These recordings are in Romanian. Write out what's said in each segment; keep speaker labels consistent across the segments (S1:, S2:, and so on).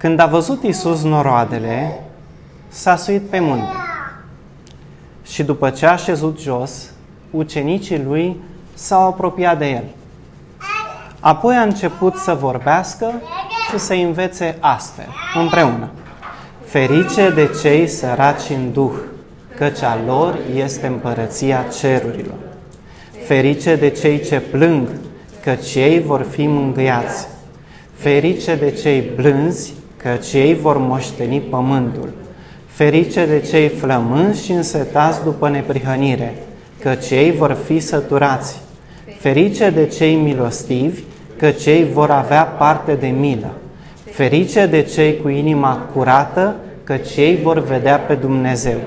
S1: Când a văzut Isus noroadele, s-a suit pe munte. Și după ce a șezut jos, ucenicii lui s-au apropiat de el. Apoi a început să vorbească și să învețe astfel, împreună. Ferice de cei săraci în duh, căci a lor este împărăția cerurilor. Ferice de cei ce plâng, căci ei vor fi mângâiați. Ferice de cei blânzi, căci ei vor moșteni pământul. Ferice de cei flămânzi și însetați după neprihănire, căci ei vor fi săturați. Ferice de cei milostivi, căci ei vor avea parte de milă. Ferice de cei cu inima curată, căci ei vor vedea pe Dumnezeu.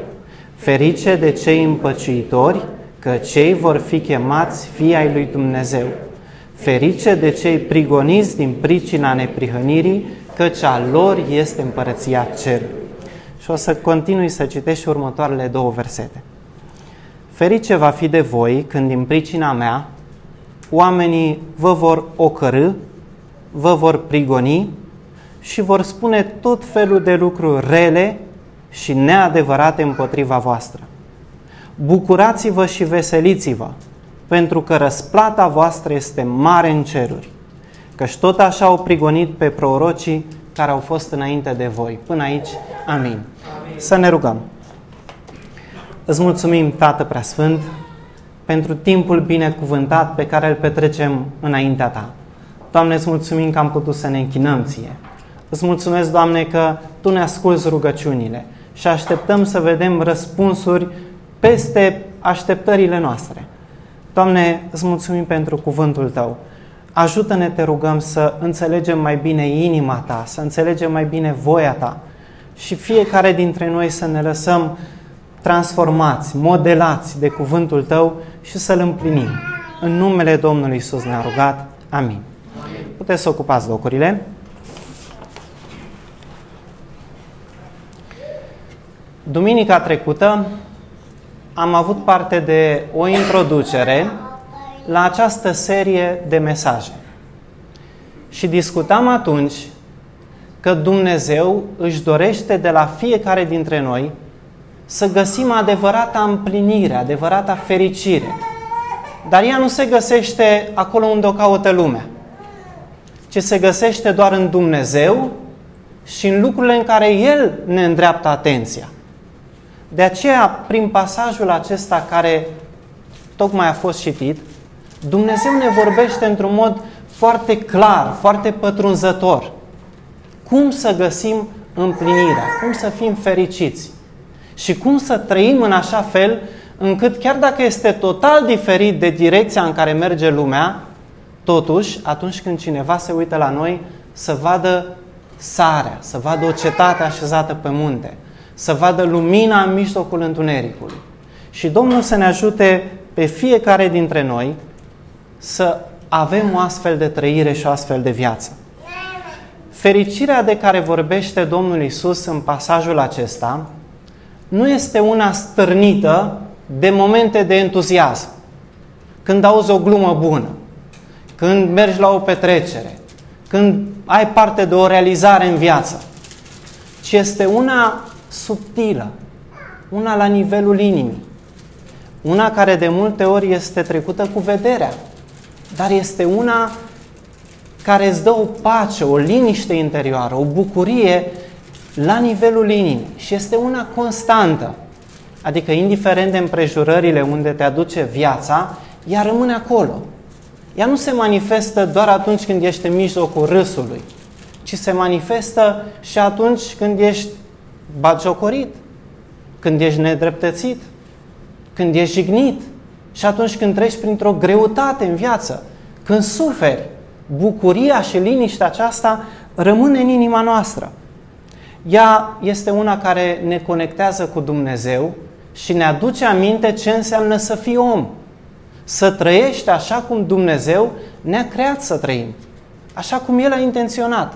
S1: Ferice de cei împăciuitori, că cei vor fi chemați fii ai lui Dumnezeu. Ferice de cei prigoniți din pricina neprihănirii, căci a lor este împărăția cerului. Și o să continui să citești și următoarele două versete. Ferice va fi de voi când din pricina mea oamenii vă vor ocărâ, vă vor prigoni și vor spune tot felul de lucruri rele și neadevărate împotriva voastră. Bucurați-vă și veseliți-vă, pentru că răsplata voastră este mare în ceruri, căci tot așa au prigonit pe prorocii care au fost înainte de voi. Până aici, amin. amin. Să ne rugăm. Îți mulțumim, Tată Preasfânt, pentru timpul binecuvântat pe care îl petrecem înaintea Ta. Doamne, îți mulțumim că am putut să ne închinăm Ție. Îți mulțumesc, Doamne, că Tu ne asculți rugăciunile și așteptăm să vedem răspunsuri peste așteptările noastre. Doamne, îți mulțumim pentru cuvântul Tău. Ajută-ne, te rugăm, să înțelegem mai bine inima Ta, să înțelegem mai bine voia Ta și fiecare dintre noi să ne lăsăm transformați, modelați de cuvântul Tău și să-L împlinim. În numele Domnului Isus ne-a rugat. Amin. Puteți să ocupați locurile. Duminica trecută am avut parte de o introducere la această serie de mesaje. Și discutam atunci că Dumnezeu își dorește de la fiecare dintre noi să găsim adevărata împlinire, adevărata fericire. Dar ea nu se găsește acolo unde o caută lumea, ci se găsește doar în Dumnezeu și în lucrurile în care El ne îndreaptă atenția. De aceea, prin pasajul acesta care tocmai a fost citit, Dumnezeu ne vorbește într-un mod foarte clar, foarte pătrunzător. Cum să găsim împlinirea, cum să fim fericiți și cum să trăim în așa fel încât chiar dacă este total diferit de direcția în care merge lumea, totuși, atunci când cineva se uită la noi, să vadă sarea, să vadă o cetate așezată pe munte, să vadă lumina în mijlocul întunericului. Și Domnul să ne ajute pe fiecare dintre noi să avem o astfel de trăire și o astfel de viață. Fericirea de care vorbește Domnul Isus în pasajul acesta nu este una stârnită de momente de entuziasm. Când auzi o glumă bună, când mergi la o petrecere, când ai parte de o realizare în viață, ci este una subtilă, una la nivelul inimii, una care de multe ori este trecută cu vederea, dar este una care îți dă o pace, o liniște interioară, o bucurie la nivelul inimii și este una constantă. Adică, indiferent de împrejurările unde te aduce viața, ea rămâne acolo. Ea nu se manifestă doar atunci când ești în mijlocul râsului, ci se manifestă și atunci când ești batjocorit, când ești nedreptățit, când ești jignit și atunci când treci printr-o greutate în viață, când suferi, bucuria și liniștea aceasta rămâne în inima noastră. Ea este una care ne conectează cu Dumnezeu și ne aduce aminte ce înseamnă să fii om. Să trăiești așa cum Dumnezeu ne-a creat să trăim. Așa cum El a intenționat.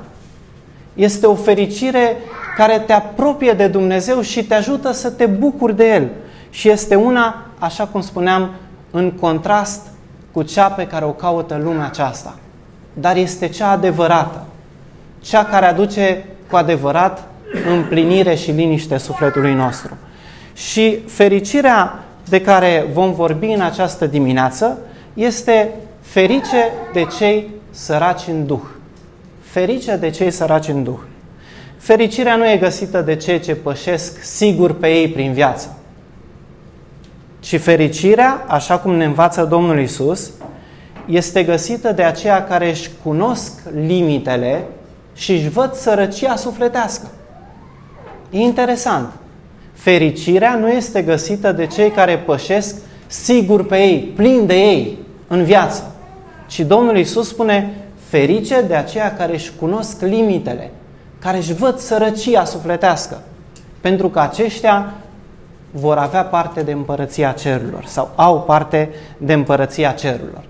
S1: Este o fericire care te apropie de Dumnezeu și te ajută să te bucuri de El. Și este una, așa cum spuneam, în contrast cu cea pe care o caută lumea aceasta. Dar este cea adevărată, cea care aduce cu adevărat împlinire și liniște sufletului nostru. Și fericirea de care vom vorbi în această dimineață este ferice de cei săraci în Duh. Ferice de cei săraci în Duh. Fericirea nu e găsită de cei ce pășesc sigur pe ei prin viață. Ci fericirea, așa cum ne învață Domnul Isus, este găsită de aceia care își cunosc limitele și își văd sărăcia sufletească. E interesant. Fericirea nu este găsită de cei care pășesc sigur pe ei, plin de ei în viață. Ci Domnul Isus spune, ferice de aceia care își cunosc limitele, care își văd sărăcia sufletească, pentru că aceștia vor avea parte de împărăția cerurilor sau au parte de împărăția cerurilor.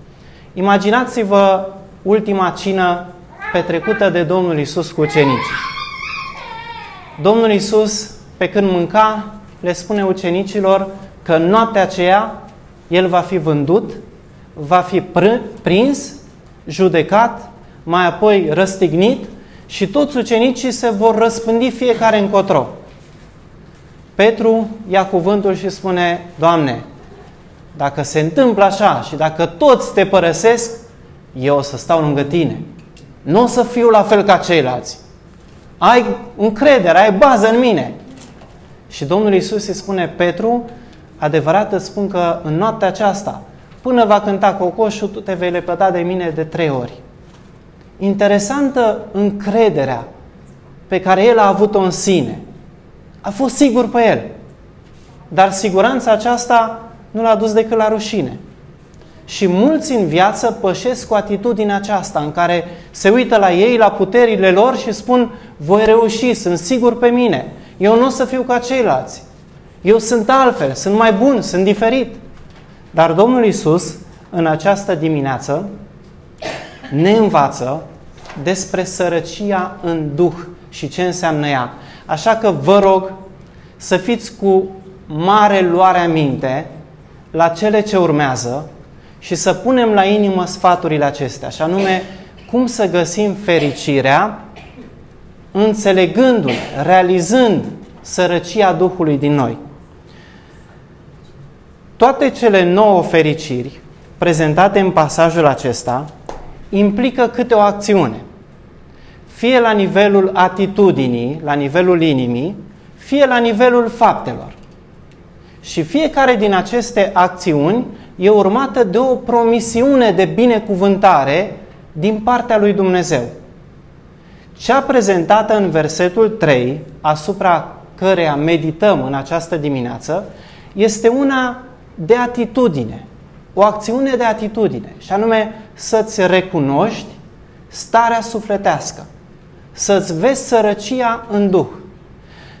S1: Imaginați-vă ultima cină petrecută de Domnul Isus cu ucenicii. Domnul Isus, pe când mânca, le spune ucenicilor că în noaptea aceea el va fi vândut, va fi prins, judecat, mai apoi răstignit și toți ucenicii se vor răspândi fiecare încotro. Petru ia cuvântul și spune, Doamne, dacă se întâmplă așa și dacă toți te părăsesc, eu o să stau lângă tine. Nu o să fiu la fel ca ceilalți. Ai încredere, ai bază în mine. Și Domnul Isus îi spune, Petru, adevărat îți spun că în noaptea aceasta, până va cânta cocoșul, tu te vei lepăda de mine de trei ori. Interesantă încrederea pe care el a avut-o în sine. A fost sigur pe el. Dar siguranța aceasta nu l-a dus decât la rușine. Și mulți în viață pășesc cu atitudinea aceasta în care se uită la ei, la puterile lor și spun voi reuși, sunt sigur pe mine, eu nu o să fiu ca ceilalți. Eu sunt altfel, sunt mai bun, sunt diferit. Dar Domnul Isus, în această dimineață, ne învață despre sărăcia în Duh și ce înseamnă ea. Așa că vă rog să fiți cu mare luare aminte la cele ce urmează și să punem la inimă sfaturile acestea, și anume cum să găsim fericirea înțelegându realizând sărăcia Duhului din noi. Toate cele nouă fericiri prezentate în pasajul acesta implică câte o acțiune. Fie la nivelul atitudinii, la nivelul inimii, fie la nivelul faptelor. Și fiecare din aceste acțiuni e urmată de o promisiune de binecuvântare din partea lui Dumnezeu. Cea prezentată în versetul 3, asupra căreia medităm în această dimineață, este una de atitudine, o acțiune de atitudine, și anume să-ți recunoști starea sufletească, să-ți vezi sărăcia în duh.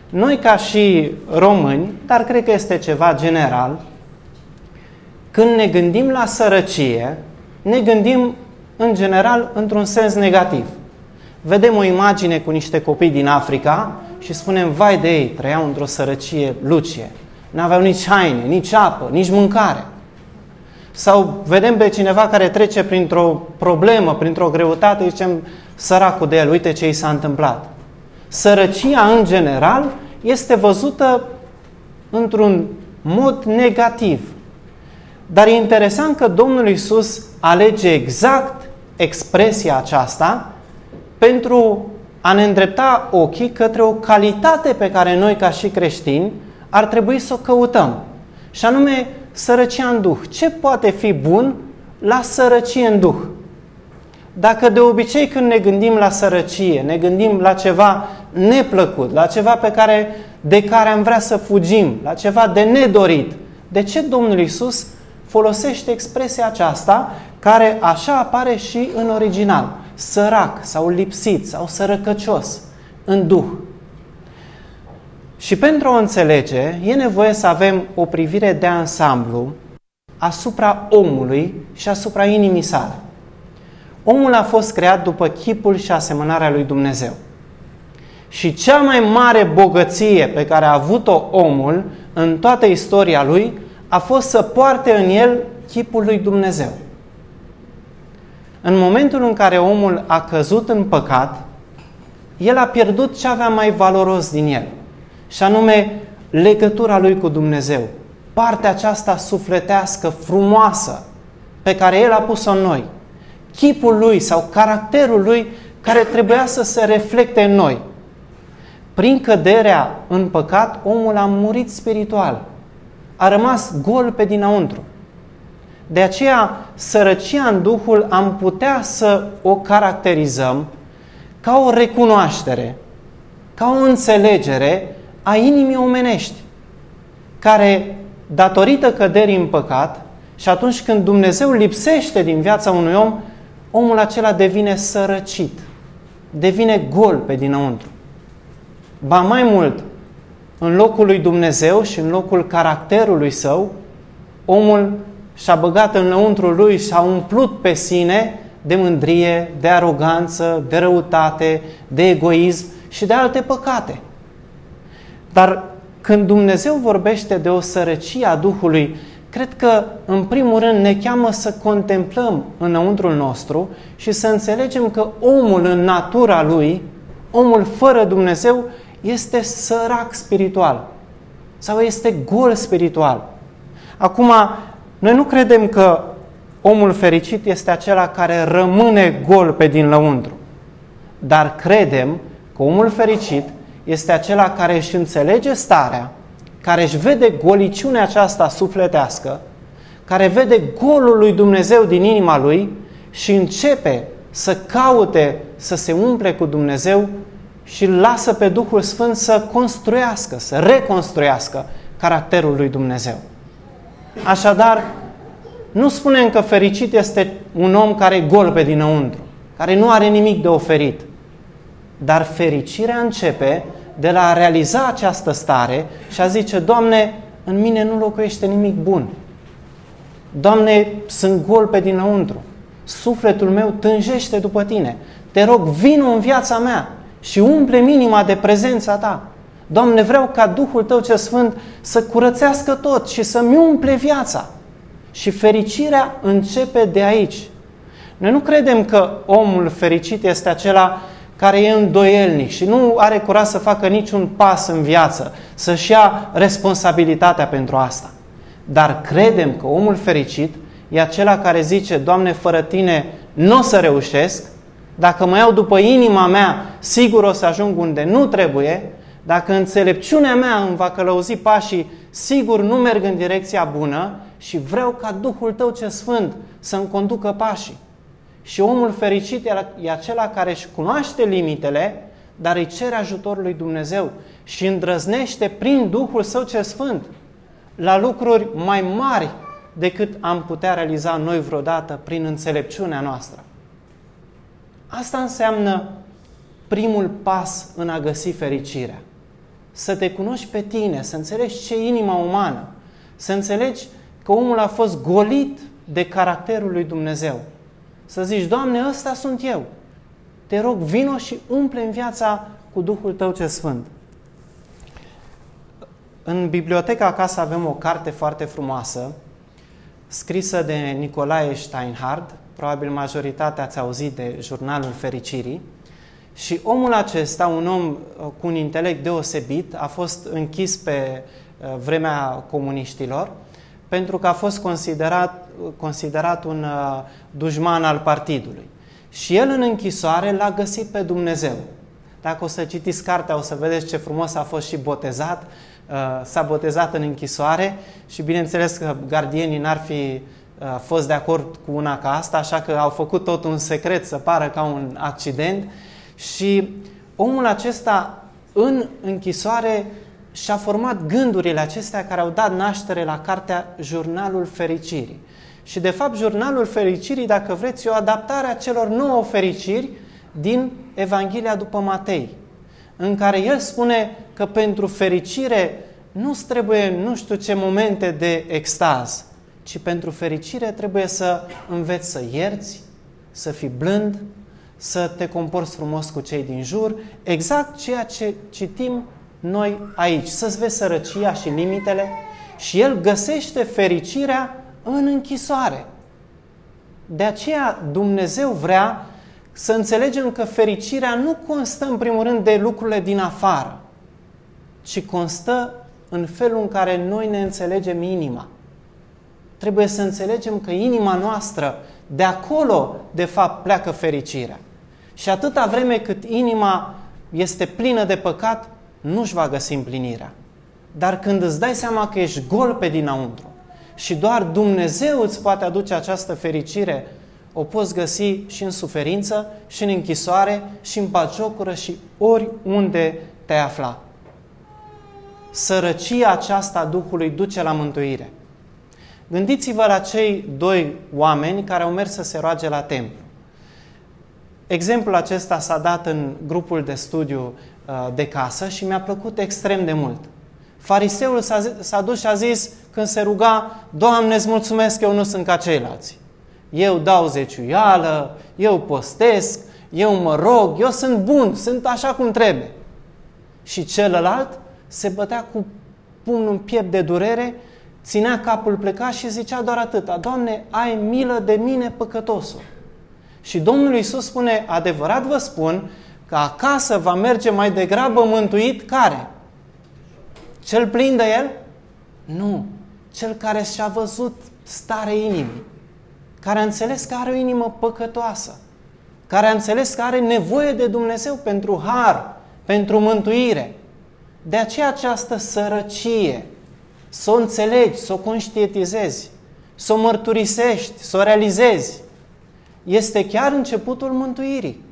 S1: Noi ca și români, dar cred că este ceva general, când ne gândim la sărăcie, ne gândim în general într-un sens negativ. Vedem o imagine cu niște copii din Africa și spunem, vai de ei, trăiau într-o sărăcie lucie. N-aveau nici haine, nici apă, nici mâncare. Sau vedem pe cineva care trece printr-o problemă, printr-o greutate, zicem, săracul de el, uite ce i s-a întâmplat. Sărăcia, în general, este văzută într-un mod negativ. Dar e interesant că Domnul Isus alege exact expresia aceasta pentru a ne îndrepta ochii către o calitate pe care noi, ca și creștini, ar trebui să o căutăm. Și anume, sărăcia în Duh. Ce poate fi bun la sărăcie în Duh? Dacă de obicei când ne gândim la sărăcie, ne gândim la ceva neplăcut, la ceva pe care, de care am vrea să fugim, la ceva de nedorit, de ce Domnul Isus folosește expresia aceasta care așa apare și în original? Sărac sau lipsit sau sărăcăcios în Duh. Și pentru a o înțelege, e nevoie să avem o privire de ansamblu asupra omului și asupra inimii sale. Omul a fost creat după chipul și asemănarea lui Dumnezeu. Și cea mai mare bogăție pe care a avut-o omul în toată istoria lui a fost să poarte în el chipul lui Dumnezeu. În momentul în care omul a căzut în păcat, el a pierdut ce avea mai valoros din el, și anume legătura lui cu Dumnezeu. Partea aceasta sufletească, frumoasă, pe care el a pus-o în noi. Chipul lui sau caracterul lui care trebuia să se reflecte în noi. Prin căderea în păcat, omul a murit spiritual. A rămas gol pe dinăuntru. De aceea, sărăcia în Duhul am putea să o caracterizăm ca o recunoaștere, ca o înțelegere a inimii omenești, care, datorită căderii în păcat, și atunci când Dumnezeu lipsește din viața unui om, omul acela devine sărăcit, devine gol pe dinăuntru. Ba mai mult, în locul lui Dumnezeu și în locul caracterului său, omul și-a băgat înăuntru lui și a umplut pe sine de mândrie, de aroganță, de răutate, de egoism și de alte păcate. Dar când Dumnezeu vorbește de o sărăcie a Duhului, cred că, în primul rând, ne cheamă să contemplăm înăuntrul nostru și să înțelegem că omul în natura lui, omul fără Dumnezeu, este sărac spiritual sau este gol spiritual. Acum, noi nu credem că omul fericit este acela care rămâne gol pe din lăuntru, dar credem că omul fericit este acela care își înțelege starea, care își vede goliciunea aceasta sufletească, care vede golul lui Dumnezeu din inima lui și începe să caute să se umple cu Dumnezeu și îl lasă pe Duhul Sfânt să construiască, să reconstruiască caracterul lui Dumnezeu. Așadar, nu spunem că fericit este un om care e gol pe dinăuntru, care nu are nimic de oferit. Dar fericirea începe de la a realiza această stare și a zice, Doamne, în mine nu locuiește nimic bun. Doamne, sunt gol pe dinăuntru. Sufletul meu tânjește după Tine. Te rog, vină în viața mea și umple minima de prezența Ta. Doamne, vreau ca Duhul Tău ce Sfânt să curățească tot și să-mi umple viața. Și fericirea începe de aici. Noi nu credem că omul fericit este acela care e îndoielnic și nu are curaj să facă niciun pas în viață, să-și ia responsabilitatea pentru asta. Dar credem că omul fericit e acela care zice, Doamne, fără Tine nu o să reușesc, dacă mă iau după inima mea, sigur o să ajung unde nu trebuie, dacă înțelepciunea mea îmi va călăuzi pașii, sigur nu merg în direcția bună și vreau ca Duhul Tău ce Sfânt să-mi conducă pașii. Și omul fericit e acela care își cunoaște limitele, dar îi cere ajutorul lui Dumnezeu și îndrăznește prin Duhul Său ce Sfânt la lucruri mai mari decât am putea realiza noi vreodată prin înțelepciunea noastră. Asta înseamnă primul pas în a găsi fericirea. Să te cunoști pe tine, să înțelegi ce e inima umană, să înțelegi că omul a fost golit de caracterul lui Dumnezeu. Să zici, Doamne, ăsta sunt eu. Te rog, vino și umple în viața cu Duhul Tău ce Sfânt. În biblioteca acasă avem o carte foarte frumoasă, scrisă de Nicolae Steinhard, probabil majoritatea ați auzit de Jurnalul Fericirii, și omul acesta, un om uh, cu un intelect deosebit, a fost închis pe uh, vremea comuniștilor, pentru că a fost considerat, considerat un uh, dușman al partidului. Și el în închisoare l-a găsit pe Dumnezeu. Dacă o să citiți cartea, o să vedeți ce frumos a fost și botezat. Uh, s-a botezat în închisoare și bineînțeles că gardienii n-ar fi uh, fost de acord cu una ca asta, așa că au făcut tot un secret să pară ca un accident și omul acesta în închisoare și-a format gândurile acestea care au dat naștere la cartea Jurnalul Fericirii. Și de fapt, Jurnalul Fericirii, dacă vreți, e o adaptare a celor nouă fericiri din Evanghelia după Matei, în care el spune că pentru fericire nu trebuie nu știu ce momente de extaz, ci pentru fericire trebuie să înveți să ierți, să fii blând, să te comporți frumos cu cei din jur, exact ceea ce citim noi aici, să-ți vezi sărăcia și limitele și el găsește fericirea în închisoare. De aceea Dumnezeu vrea să înțelegem că fericirea nu constă în primul rând de lucrurile din afară, ci constă în felul în care noi ne înțelegem inima. Trebuie să înțelegem că inima noastră, de acolo, de fapt, pleacă fericirea. Și atâta vreme cât inima este plină de păcat, nu-și va găsi împlinirea. Dar când îți dai seama că ești gol pe dinăuntru și doar Dumnezeu îți poate aduce această fericire, o poți găsi și în suferință, și în închisoare, și în paciocură, și oriunde te afla. Sărăcia aceasta a Duhului duce la mântuire. Gândiți-vă la cei doi oameni care au mers să se roage la templu. Exemplul acesta s-a dat în grupul de studiu uh, de casă și mi-a plăcut extrem de mult. Fariseul s-a, dus și a zis când se ruga, Doamne, îți mulțumesc că eu nu sunt ca ceilalți. Eu dau zeciuială, eu postesc, eu mă rog, eu sunt bun, sunt așa cum trebuie. Și celălalt se bătea cu pumnul în piept de durere, ținea capul plecat și zicea doar atâta, Doamne, ai milă de mine păcătosul. Și Domnul Iisus spune, adevărat vă spun, că acasă va merge mai degrabă mântuit care? Cel plin de el? Nu. Cel care și-a văzut stare inimii. Care a înțeles că are o inimă păcătoasă. Care a înțeles că are nevoie de Dumnezeu pentru har, pentru mântuire. De aceea această sărăcie, să o înțelegi, să o conștientizezi, să o mărturisești, să o realizezi, este chiar începutul mântuirii.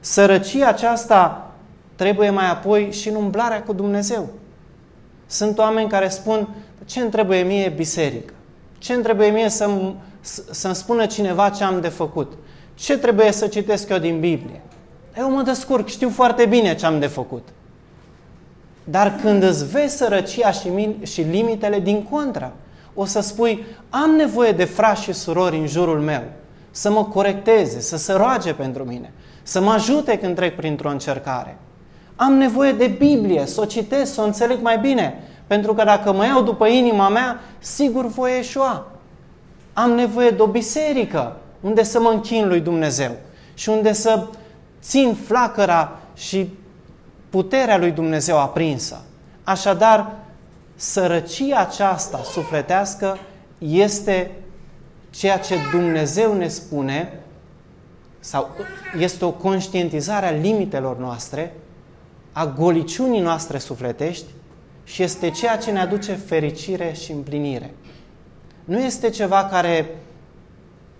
S1: Sărăcia aceasta trebuie mai apoi și în umblarea cu Dumnezeu. Sunt oameni care spun, ce îmi trebuie mie biserică? Ce îmi trebuie mie să-mi, să-mi spună cineva ce am de făcut? Ce trebuie să citesc eu din Biblie? Eu mă descurc, știu foarte bine ce am de făcut. Dar când îți vezi sărăcia și, min- și limitele din contra, o să spui, am nevoie de frați și surori în jurul meu, să mă corecteze, să se roage pentru mine, să mă ajute când trec printr-o încercare. Am nevoie de Biblie, să o citesc, să o înțeleg mai bine, pentru că dacă mă iau după inima mea, sigur voi eșua. Am nevoie de o biserică unde să mă închin lui Dumnezeu și unde să țin flacăra și puterea lui Dumnezeu aprinsă. Așadar, sărăcia aceasta sufletească este ceea ce Dumnezeu ne spune sau este o conștientizare a limitelor noastre, a goliciunii noastre sufletești și este ceea ce ne aduce fericire și împlinire. Nu este ceva care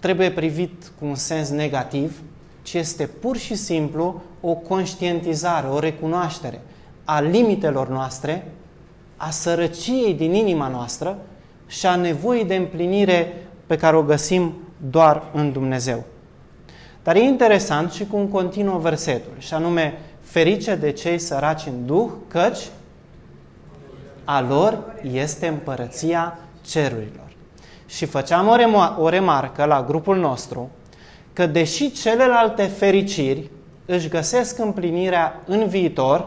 S1: trebuie privit cu un sens negativ, ci este pur și simplu o conștientizare, o recunoaștere a limitelor noastre, a sărăciei din inima noastră și a nevoii de împlinire pe care o găsim doar în Dumnezeu. Dar e interesant și cum continuă versetul, și anume, ferice de cei săraci în Duh, căci a lor este împărăția cerurilor. Și făceam o, remo- o remarcă la grupul nostru că deși celelalte fericiri își găsesc împlinirea în viitor,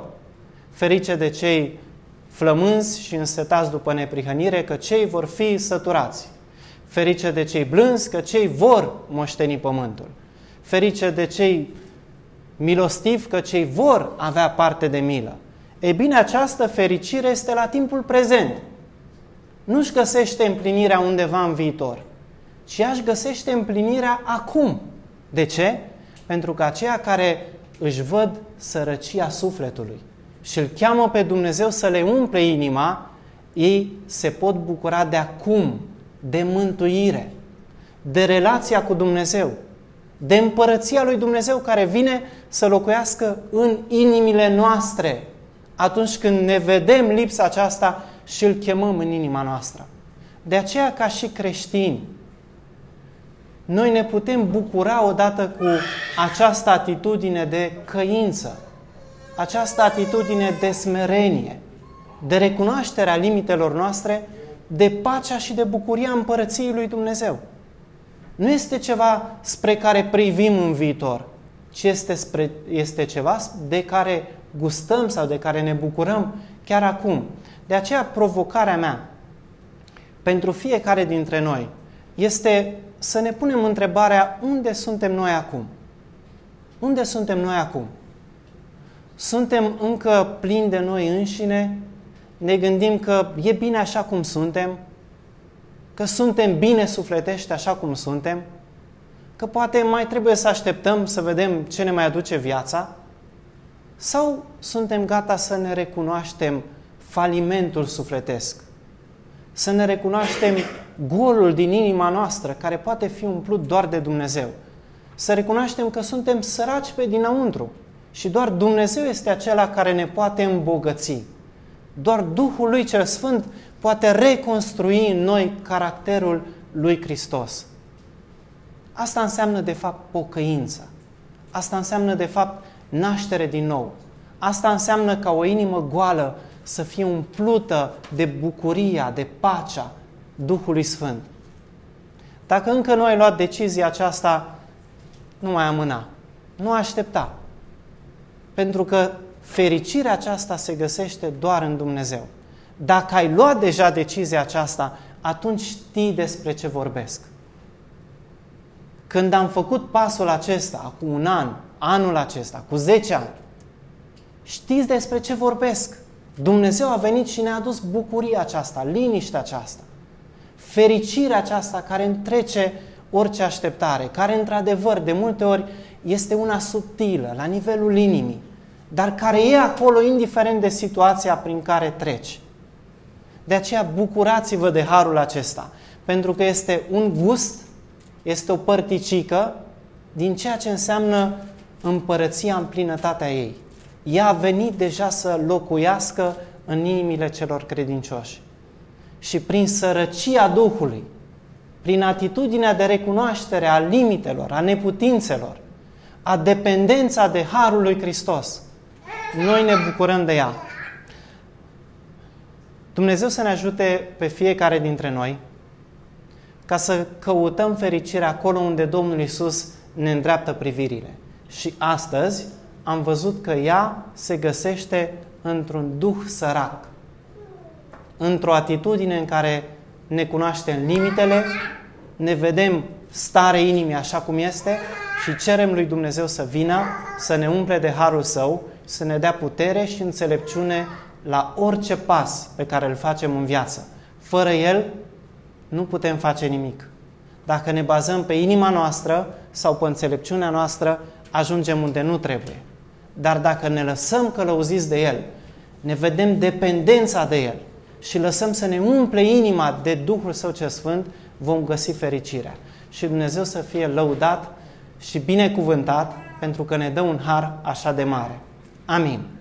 S1: ferice de cei flămânzi și însetați după neprihănire, că cei vor fi săturați. Ferice de cei blânzi, că cei vor moșteni pământul. Ferice de cei milostivi, că cei vor avea parte de milă. Ei bine, această fericire este la timpul prezent. Nu-și găsește împlinirea undeva în viitor, ci aș găsește împlinirea acum. De ce? Pentru că aceia care își văd sărăcia sufletului și îl cheamă pe Dumnezeu să le umple inima, ei se pot bucura de acum, de mântuire, de relația cu Dumnezeu, de împărăția lui Dumnezeu care vine să locuiască în inimile noastre atunci când ne vedem lipsa aceasta și îl chemăm în inima noastră. De aceea, ca și creștini, noi ne putem bucura odată cu această atitudine de căință, această atitudine de smerenie, de recunoașterea limitelor noastre, de pacea și de bucuria împărăției lui Dumnezeu. Nu este ceva spre care privim în viitor, ci este, spre, este ceva de care gustăm sau de care ne bucurăm chiar acum. De aceea provocarea mea pentru fiecare dintre noi este să ne punem întrebarea unde suntem noi acum. Unde suntem noi acum? Suntem încă plini de noi înșine? Ne gândim că e bine așa cum suntem? Că suntem bine sufletești așa cum suntem? Că poate mai trebuie să așteptăm să vedem ce ne mai aduce viața? Sau suntem gata să ne recunoaștem falimentul sufletesc? Să ne recunoaștem golul din inima noastră, care poate fi umplut doar de Dumnezeu. Să recunoaștem că suntem săraci pe dinăuntru și doar Dumnezeu este acela care ne poate îmbogăți. Doar Duhul lui cel Sfânt poate reconstrui în noi caracterul lui Hristos. Asta înseamnă de fapt pocăință. Asta înseamnă de fapt naștere din nou. Asta înseamnă ca o inimă goală să fie umplută de bucuria, de pacea Duhului Sfânt. Dacă încă nu ai luat decizia aceasta, nu mai amâna, nu aștepta. Pentru că fericirea aceasta se găsește doar în Dumnezeu. Dacă ai luat deja decizia aceasta, atunci știi despre ce vorbesc. Când am făcut pasul acesta, acum un an, anul acesta, cu 10 ani, știți despre ce vorbesc. Dumnezeu a venit și ne-a adus bucuria aceasta, liniștea aceasta, fericirea aceasta care întrece orice așteptare, care într-adevăr de multe ori este una subtilă, la nivelul inimii, dar care e acolo indiferent de situația prin care treci. De aceea bucurați-vă de harul acesta, pentru că este un gust, este o părticică din ceea ce înseamnă împărăția în plinătatea ei. Ea a venit deja să locuiască în inimile celor credincioși. Și prin sărăcia Duhului, prin atitudinea de recunoaștere a limitelor, a neputințelor, a dependența de Harul lui Hristos, noi ne bucurăm de ea. Dumnezeu să ne ajute pe fiecare dintre noi ca să căutăm fericirea acolo unde Domnul Isus ne îndreaptă privirile. Și astăzi am văzut că ea se găsește într-un duh sărac, într-o atitudine în care ne cunoaștem limitele, ne vedem stare inimii așa cum este și cerem lui Dumnezeu să vină, să ne umple de harul său, să ne dea putere și înțelepciune la orice pas pe care îl facem în viață. Fără el nu putem face nimic. Dacă ne bazăm pe inima noastră sau pe înțelepciunea noastră, ajungem unde nu trebuie. Dar dacă ne lăsăm călăuziți de El, ne vedem dependența de El și lăsăm să ne umple inima de Duhul Său ce Sfânt, vom găsi fericirea. Și Dumnezeu să fie lăudat și binecuvântat pentru că ne dă un har așa de mare. Amin.